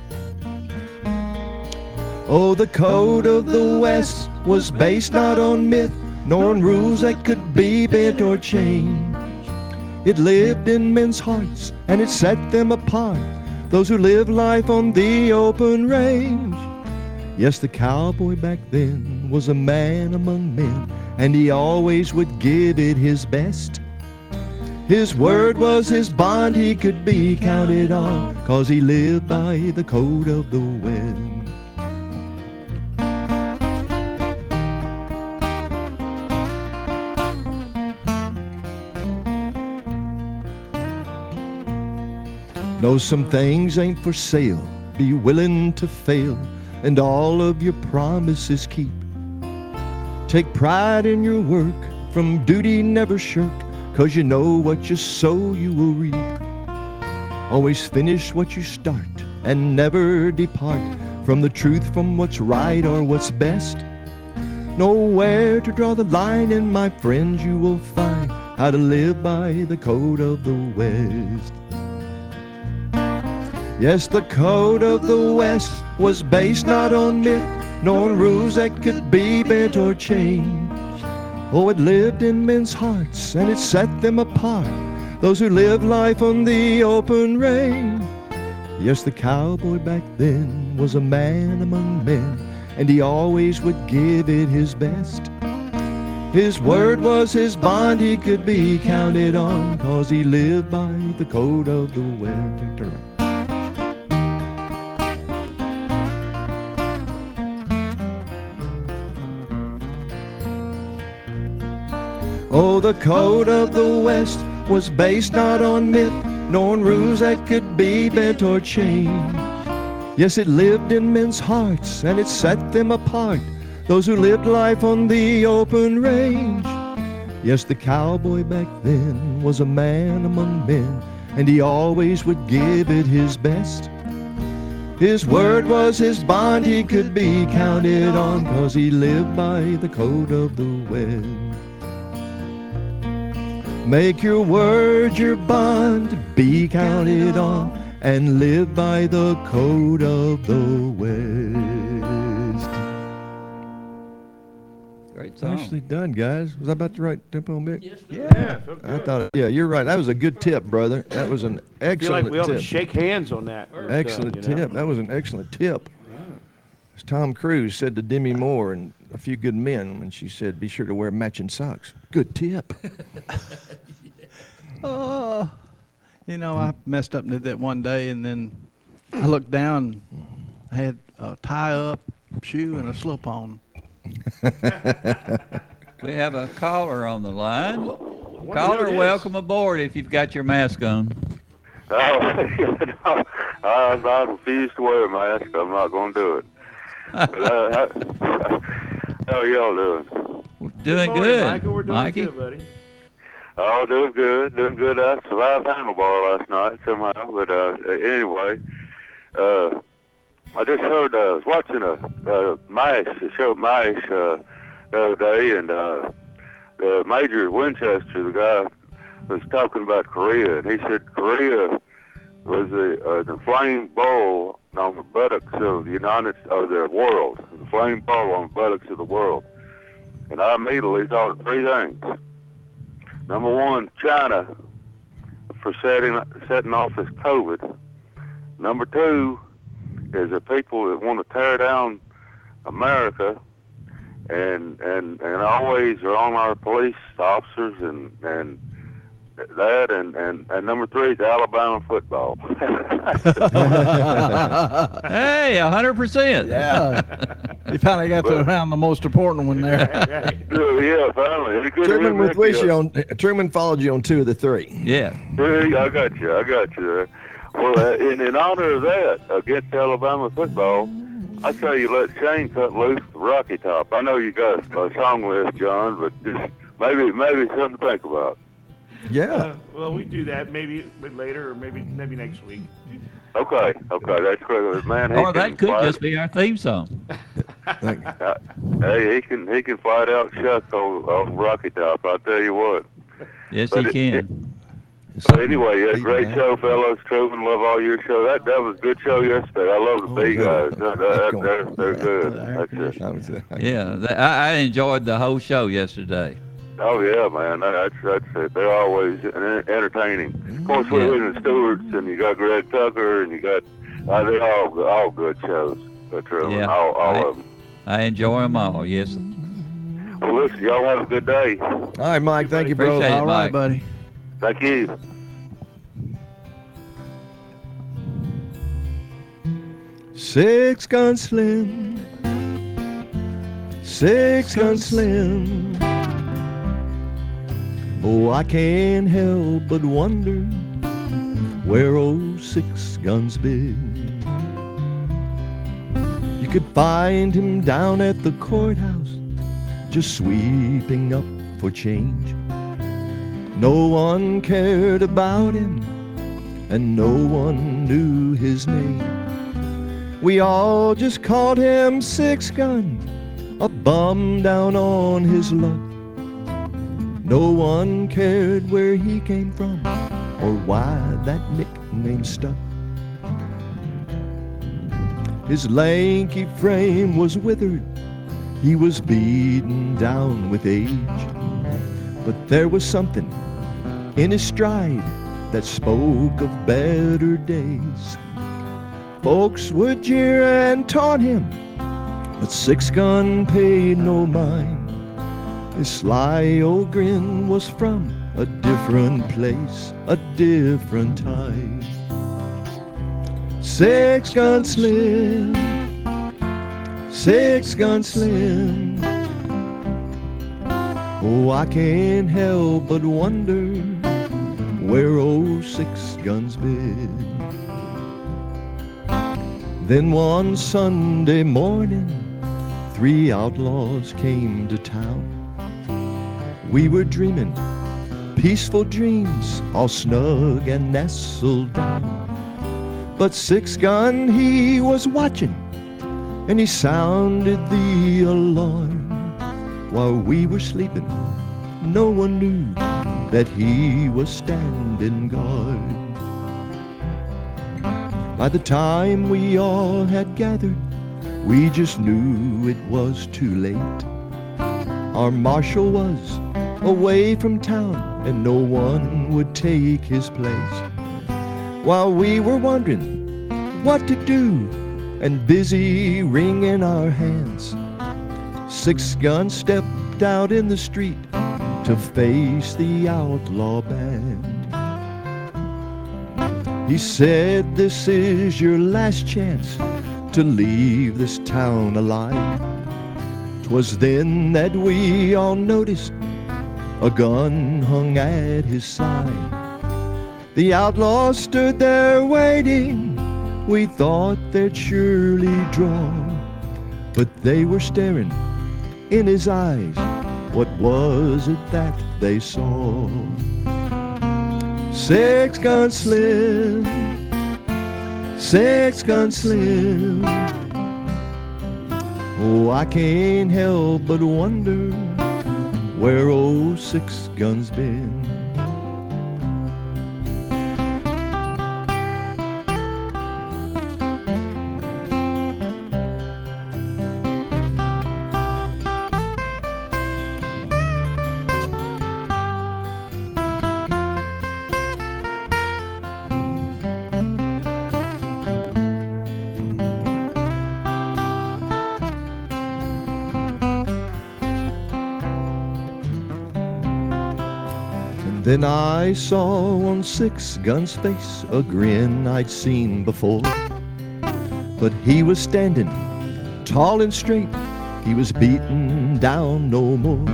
Oh, the code of the West was based not on myth, nor on rules that could be bent or changed. It lived in men's hearts and it set them apart, those who live life on the open range. Yes, the cowboy back then was a man among men, and he always would give it his best. His word was his bond, he could be counted on, cause he lived by the code of the West. Know some things ain't for sale. Be willing to fail and all of your promises keep. Take pride in your work, from duty never shirk, cause you know what you sow you will reap. Always finish what you start and never depart from the truth, from what's right or what's best. Know where to draw the line, and my friends, you will find how to live by the code of the West. Yes, the code of the West was based not on myth, nor on rules that could be bent or changed. Oh, it lived in men's hearts and it set them apart, those who lived life on the open range. Yes, the cowboy back then was a man among men, and he always would give it his best. His word was his bond, he could be counted on, cause he lived by the code of the West. Oh, the code of the West was based not on myth, nor on rules that could be bent or changed. Yes, it lived in men's hearts and it set them apart, those who lived life on the open range. Yes, the cowboy back then was a man among men, and he always would give it his best. His word was his bond, he could be counted on, cause he lived by the code of the West. Make your word your bond, be counted on, and live by the code of the West. Great song. Nicely done, guys. Was I about the right tempo, Mick? Yes, Yeah, I thought. Yeah, you're right. That was a good tip, brother. That was an I feel excellent like we ought to shake hands on that. and stuff, Excellent you know? tip. That was an excellent tip. As Tom Cruise said to Demi Moore and a few good men when she said, "Be sure to wear matching socks." Good tip. Oh, you know, I messed up and did that one day, and then I looked down, I had a tie up shoe and a slip on. We have a caller on the line. who Caller, welcome aboard if you've got your mask on. Oh, I, I refuse to wear a mask. I'm not going to do it. But, uh, how, how are y'all doing? Doing morning, good. Michael. We're doing Mikey? good, buddy. Oh, doing good, doing good. I survived handlebar last night somehow, but uh, anyway, uh, I just heard uh, I was watching a, a MASH, a show MASH uh, the other day, and uh, the Major Winchester, the guy, was talking about Korea, and he said Korea was a, uh, the flame bowl on the buttocks of the United of the world, the flame bowl on the buttocks of the world, and I immediately thought of three things. Number one, China for setting setting off this COVID. Number two is the people that want to tear down America and and and always are on our police officers and and that and and, and number three is Alabama football. hey, a hundred percent. Yeah. you finally got to around the most important one there. yeah, finally. It's good to Truman with wish you on. Truman followed you on two of the three. Yeah. Hey, I got you. I got you. Well, uh, in, in honor of that, against Alabama football, I tell you, let Shane cut loose the Rocky Top. I know you got a song list, John, but just maybe maybe something to think about. Yeah. Uh, well, we do that maybe a bit later or maybe maybe next week. Okay, okay, that's great, man. he Or that could fly- just be our theme song. Uh, hey, he can he can fight out Chuck on, on Rocky Top. I'll tell you what. Yes, But he it- can. But anyway, yeah, great show, fellas. Truman, love all your show. That that was a good show yesterday. I love the big guys. That, that, they're, they're good. That's it. Yeah, th- I, I enjoyed the whole show yesterday. Oh yeah, man. That's that's it. They're always en- entertaining. Of course, we Yeah. are the Stewarts, and you got Greg Tucker, and you got uh, they're all all good shows. Uh, Truman, Yeah, all all I- of them. I enjoy them all. Yes. Well, listen, y'all have a good day. All right, Mike. Thank you, bro. Appreciate it, All right, Mike. buddy. Thank you. Six gun slim, six gun slim. Oh, I can't help but wonder where old six guns been. You could find him down at the courthouse, just sweeping up for change. No one cared about him, and no one knew his name. We all just called him Six Gun, a bum down on his luck. No one cared where he came from or why that nickname stuck. His lanky frame was withered, he was beaten down with age. But there was something in his stride that spoke of better days. Folks would jeer and taunt him, but Six Gun paid no mind. His sly old grin was from a different place, a different time. Six Gun Slim, Six Gun Slim. Oh, I can't help but wonder where old Six Guns been. Then one Sunday morning, three outlaws came to town. We were dreaming peaceful dreams, all snug and nestled down. But Six Gun, he was watching, and he sounded the alarm. While we were sleeping, no one knew that he was standing guard. By the time we all had gathered, we just knew it was too late. Our marshal was away from town, and no one would take his place. While we were wondering what to do and busy wringing our hands, Six Gun stepped out in the street to face the outlaw band. He said, This is your last chance to leave this town alive. 'Twas then that we all noticed a gun hung at his side. The outlaws stood there waiting. We thought they'd surely draw, but they were staring in his eyes. What was it that they saw? Six gun slim, six gun slim. Oh, I can't help but wonder where old six guns been. Then I saw on Six Gun's face a grin I'd seen before. But he was standing tall and straight, he was beaten down no more.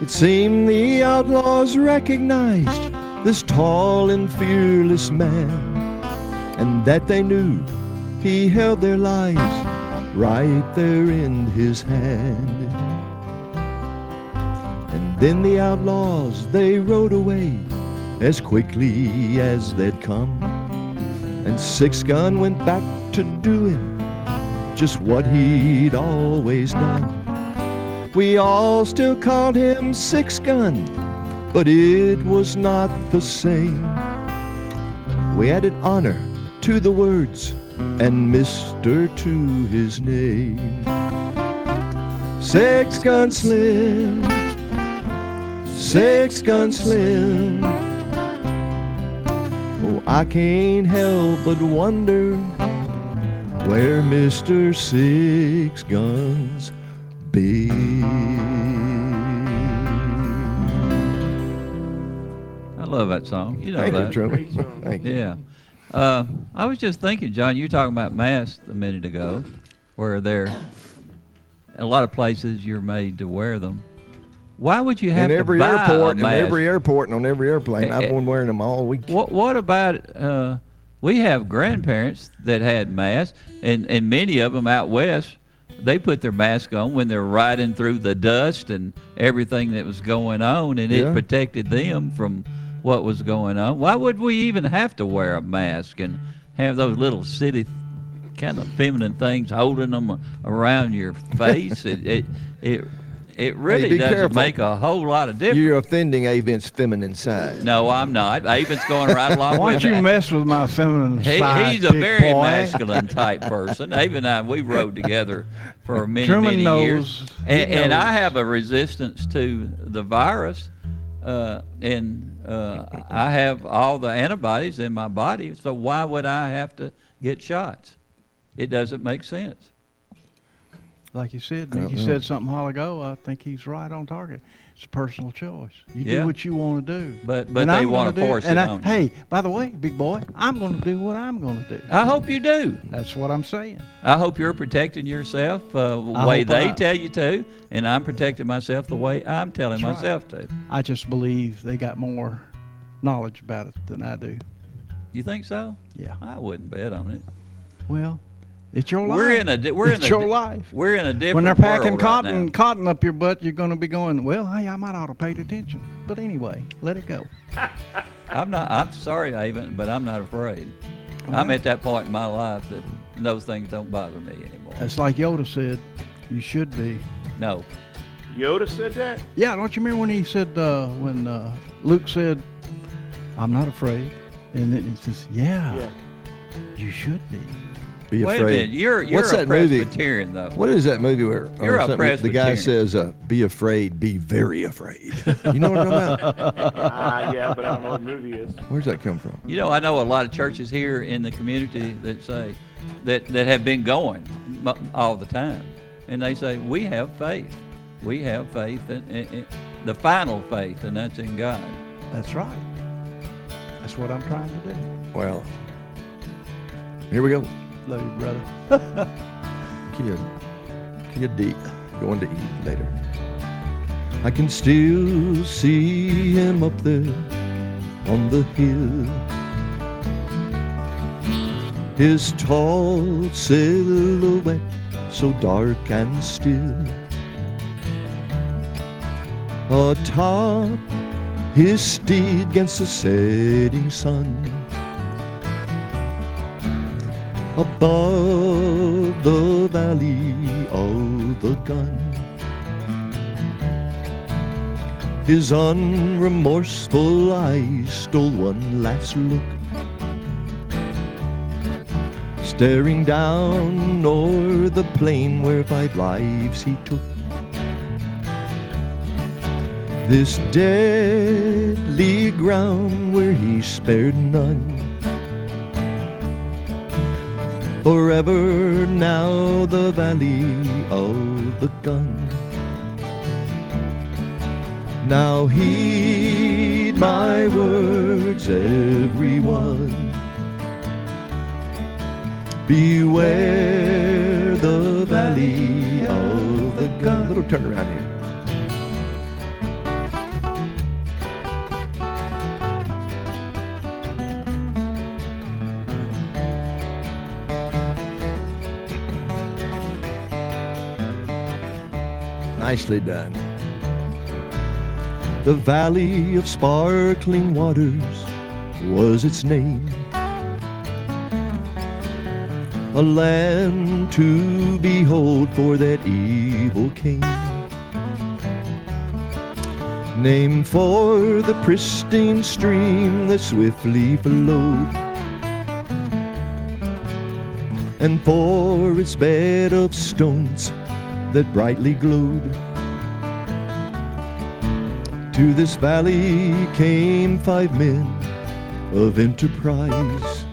It seemed the outlaws recognized this tall and fearless man, and that they knew he held their lives right there in his hand. Then the outlaws, they rode away as quickly as they'd come. And Six Gun went back to doing just what he'd always done. We all still called him Six Gun, but it was not the same. We added honor to the words and Mister to his name. Six Gun Slim, Six Gun Slim. Oh, I can't help but wonder where Mr. Six Guns be. I love that song. You know Thank you, that. Truman. Thank you. Yeah. Uh, I was just thinking, John, you were talking about masks a minute ago, where they're a lot of places you're made to wear them. Why would you have in every airport, in every airport, and on every airplane, I've been wearing them all week. What What about uh, we have grandparents that had masks, and and many of them out west, they put their mask on when they're riding through the dust and everything that was going on, and Yeah. it protected them from what was going on. Why would we even have to wear a mask and have those little city kind of feminine things holding them around your face? it it it, it really be doesn't careful. make a whole lot of difference. You're offending Avent's feminine side. No, I'm not. Avon's going right along Why with don't you that. mess with my feminine He, side? he's a very boy? masculine type person. Avon and I, we rode together for many, Truman many knows. years. He And, and I have a resistance to the virus, uh, and uh, I have all the antibodies in my body. So why would I have to get shots? It doesn't make sense. Like you said, Nick, you Uh-uh. said something a while ago. I think he's right on target. It's a personal choice. You Yeah. do what you want to do. But- but And they gonna do- force and it I. Hey, by the way, big boy, I'm going to do what I'm going to do. I hope you do. That's what I'm saying. I hope you're protecting yourself uh, the I way they I- tell you to, and I'm protecting myself the way I'm telling That's right. myself to. I just believe they got more knowledge about it than I do. You think so? Yeah. I wouldn't bet on it. Well, it's your life. We're in a di- we're it's in a your di- life. We're in a different When they're packing world right cotton now. cotton up your butt, you're going to be going, well, hey, I might ought to pay attention. But anyway, let it go. I'm not. I'm sorry, Avon, but I'm not afraid. I'm at that point in my life that those things don't bother me anymore. It's like Yoda said, you should be. No. Yoda said that? Yeah, don't you remember when he said, uh, when uh, Luke said, I'm not afraid? And then he says, yeah, Yeah. you should be. Be Wait a minute, you're- you're What's a that movie? Though. What is that movie where You're a something, the guy says, uh, "Be afraid, be very afraid." You know what I'm talking about? Ah, yeah, but I don't know what movie is. Where's that come from? You know, I know a lot of churches here in the community that say that that have been going all the time, and they say we have faith, we have faith in, in, in the final faith, and that's in God. That's right. That's what I'm trying to do. Well, here we go. Love you, brother. Kid, kid deep, going to eat later. I can still see him up there on the hill. His tall silhouette so dark and still. Atop his steed against the setting sun. Above the valley of the gun. His unremorseful eyes stole one last look. Staring down o'er the plain where five lives he took. This deadly ground where he spared none. Forever now the valley of the gun. Now heed my words, everyone. Beware the valley of the gun. Little turn around here. Nicely done. The Valley of Sparkling Waters was its name. A land to behold for that evil king. Named for the pristine stream that swiftly flowed. And for its bed of stones that brightly glowed. To this valley came five men of enterprise.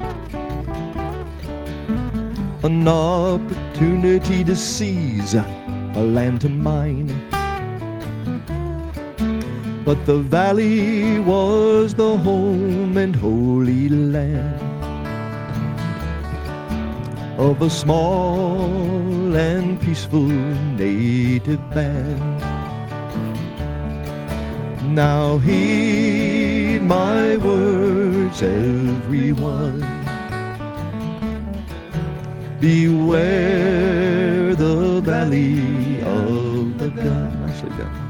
An opportunity to seize a land to mine. But the valley was the home and holy land of a small and peaceful native band. Now heed my words, everyone. Beware the valley of the gun.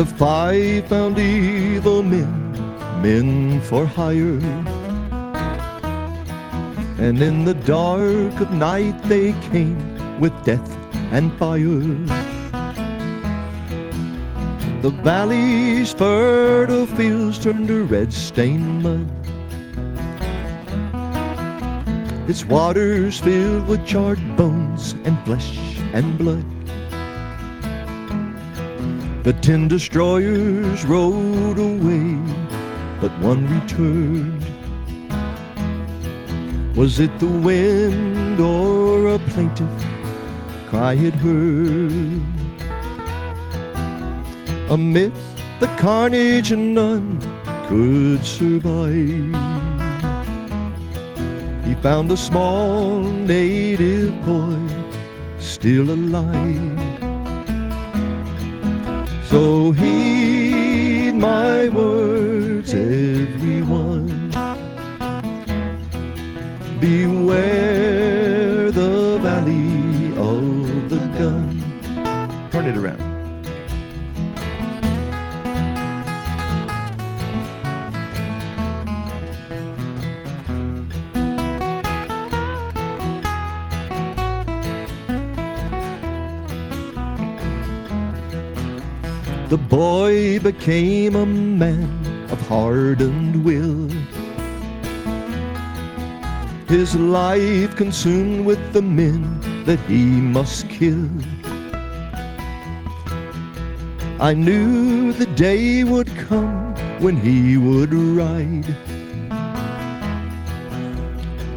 The five found evil men, men for hire. And in the dark of night they came with death and fire. The valley's fertile fields turned to red stained mud. Its waters filled with charred bones and flesh and blood. The ten destroyers rode away, but one returned. Was it the wind or a plaintive cry it heard? Amidst the carnage none could survive. He found a small native boy still alive. So heed my words, everyone. Beware the valley of the gun. Turn it around. The boy became a man of hardened will. His life consumed with the men that he must kill. I knew the day would come when he would ride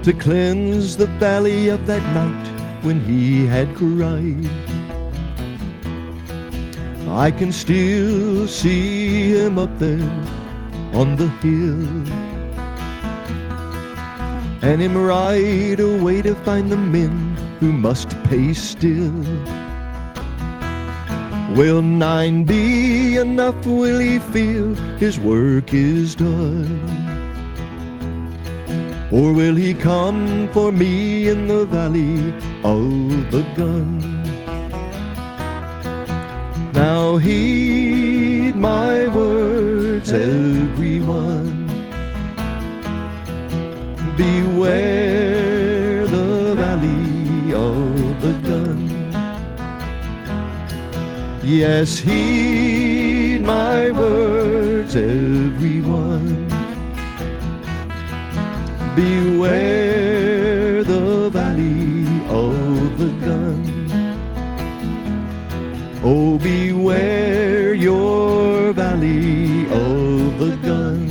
to cleanse the valley of that night when he had cried. I can still see him up there on the hill. And him ride away to find the men who must pay still. Will nine be enough? Will he feel his work is done? Or will he come for me in the valley of the gun? Now heed my words, everyone. Beware the valley of the gun. Yes, heed my words, everyone. Beware the valley of the gun. Oh, beware your valley of the gun.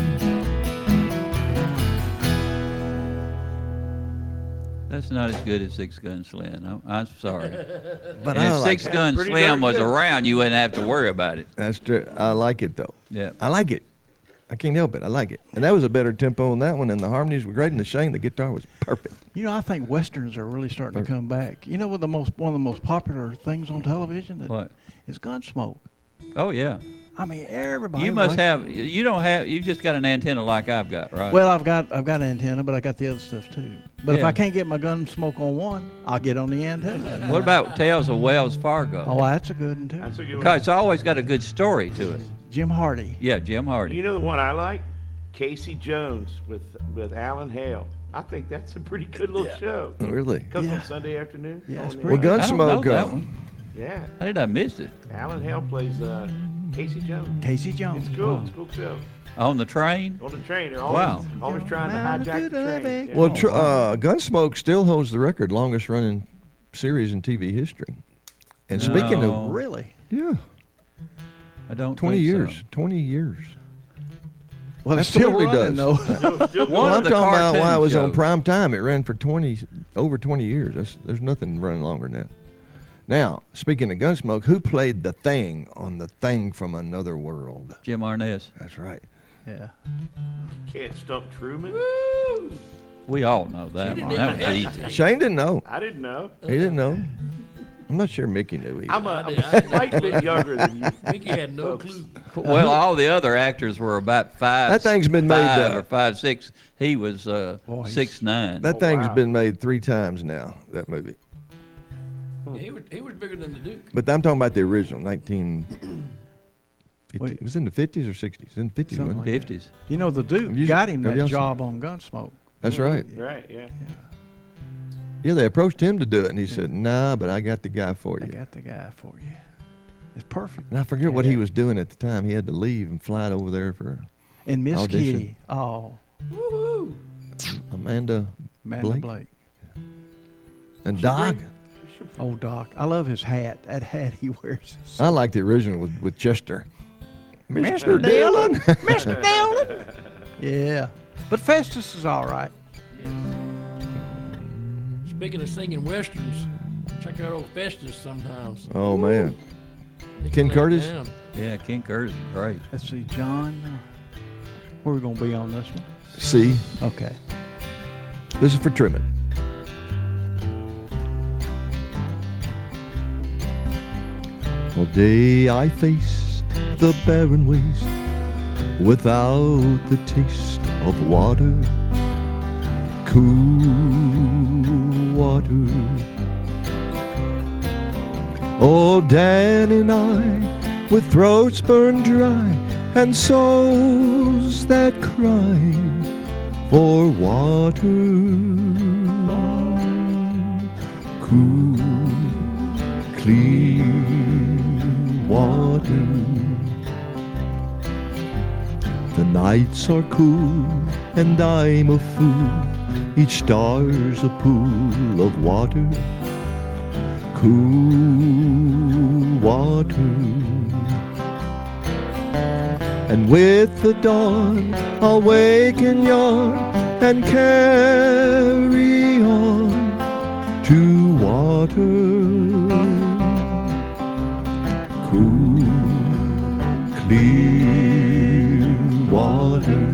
That's not as good as Six Gun Slim. I'm, I'm sorry. But and I if like Six that. Gun Pretty Slim was good. around, you wouldn't have to worry about it. That's true. I like it though. Yeah. I like it. I can't help it. I like it. And that was a better tempo on that one, and the harmonies were great, and the Shane, the guitar was perfect. You know, I think westerns are really starting to come back. You know what the most one of the most popular things on television that What? is Gunsmoke. Oh yeah. I mean, everybody. You must likes have. You don't have. You've just got an antenna like I've got, right? Well, I've got I've got an antenna, but I got the other stuff too. But if I can't get my Gunsmoke on one, I'll get on the antenna. What about Tales of Wells Fargo? Oh, that's a good one too. That's a good one. Because it's always got a good story to it. Jim Hardy. Yeah, Jim Hardy. You know the one I like? Casey Jones with with Alan Hale. I think that's a pretty good little show. Really? Comes Yeah. on Sunday afternoon. Yeah, it's on Well, there. I don't know Gunsmoke. that one. Yeah. How did I miss it? Alan Hale plays uh, Casey Jones. Casey Jones. It's cool. Oh. It's a cool show. On the train? On the train. They're always, Wow. always trying to hijack the train. Yeah. well, tr- uh, Gunsmoke still holds the record, longest running series in TV history. And speaking No. of, Really? yeah, I don't. 20 think so. years. 20 years. Well, it's still Absolutely running does. though. Still- still Well, I'm talking about why it cartoon was on prime time. It ran for 20, over 20 years. That's, there's nothing running longer than that. Now, speaking of Gunsmoke, who played the thing on the thing from another world? Jim Arness. That's right. yeah. Can't stump Truman. We all know that one. That was easy. Shane didn't know. I didn't know. He didn't know. I'm not sure Mickey knew either. I'm a, I'm a slight bit younger than you. Mickey had no clue. Well, all the other actors were about five. That thing's been made, five uh, or five six. He was uh, Boy, six nine. that Oh, thing's wow. been made three times now, that movie. He was, he was bigger than the Duke. But I'm talking about the original, 19. Wait. It was in the 50s or 60s? In the 50s, Something like Fifties. You know, the Duke you- got him have that y'all job on Gunsmoke. That's right. Right, yeah. Yeah, they approached him to do it, and he said, "Nah, but I got the guy for you. I you." got the guy for you. It's perfect. And I forget what he was doing at the time. He had to leave and fly over there for And Miss Audition. Kitty. Oh, Woo-hoo. Amanda Amanda Blake, Blake. and Doc. Oh, Doc. I love his hat. That hat he wears. is I like the original with, with Chester. Mr. Mr. Dillon. Mr. Dillon. Yeah. But Festus is all right. Speaking of singing westerns, check out old Festus sometimes. Oh man, They Ken can lay it Curtis? Yeah, Ken Curtis is great. Let's see, John. Where are we going to be on this one? see, Okay. this is for Truman. All day I faced the barren waste without the taste of water, cool water. Oh, Dan and I, with throats burned dry and souls that cry for water, cool, clear water. The nights are cool and I'm a fool. Each star's a pool of water, cool water. And with the dawn, I'll wake and yawn and carry on to water. Cool, clear water.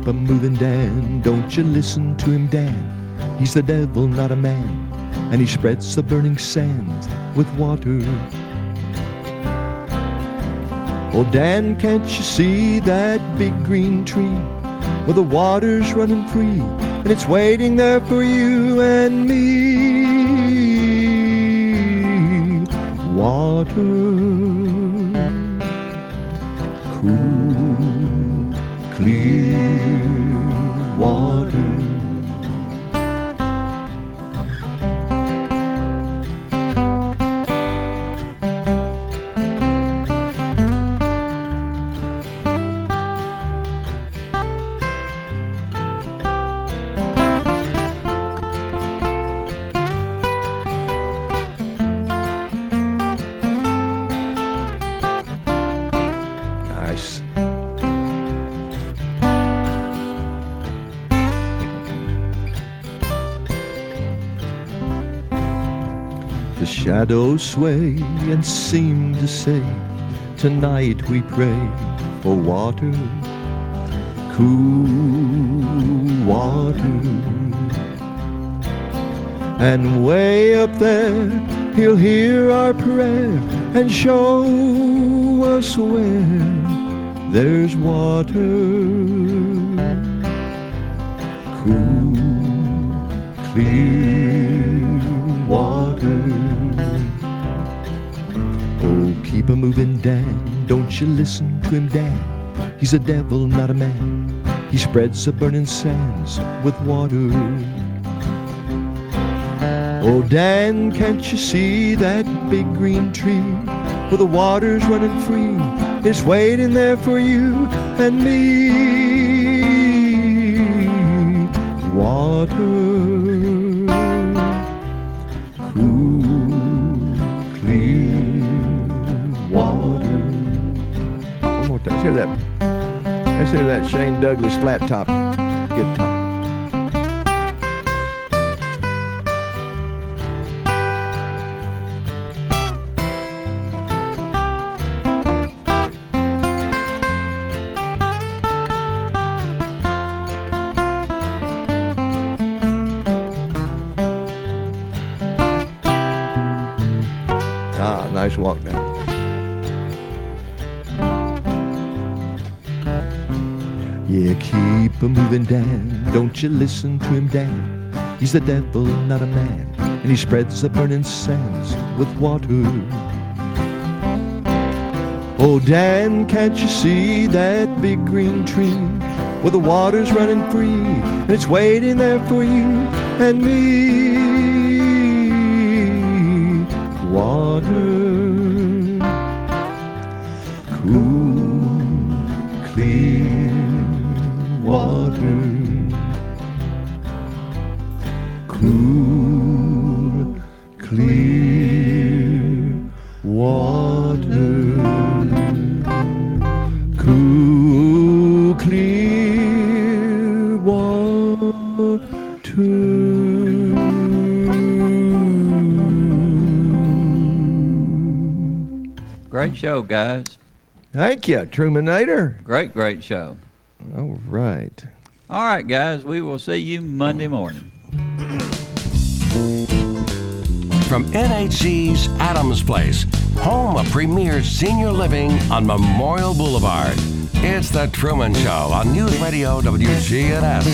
Keep a moving, Dan. Don't you listen to him, Dan. He's the devil, not a man. And he spreads the burning sands with water. Oh, Dan, can't you see that big green tree where the water's running free and it's waiting there for you and me? Water, Shadows sway and seem to say, Tonight we pray for water, cool water. And way up there, he'll hear our prayer and show us where there's water. Cool, clear water. A moving, Dan. Don't you listen to him, Dan. He's a devil, not a man. He spreads the burning sands with water. Oh, Dan, can't you see that big green tree where the water's running free? It's waiting there for you and me. Water, cool, clear hear that. Let's hear that Shane Douglas flat top guitar. You listen to him, Dan. He's the devil, not a man. And he spreads the burning sands with water. Oh, Dan, can't you see that big green tree where the water's running free and it's waiting there for you and me? Water, show, guys. Thank you, Trumanator. Great, great show. All right. All right, guys. We will see you Monday morning. From NHC's Adams Place, home of premier senior living on Memorial Boulevard. It's The Truman Show on News Radio WGNS,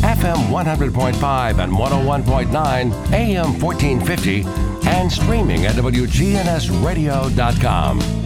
FM 100.5 and 101.9, AM 1450, and streaming at WGNSradio.com.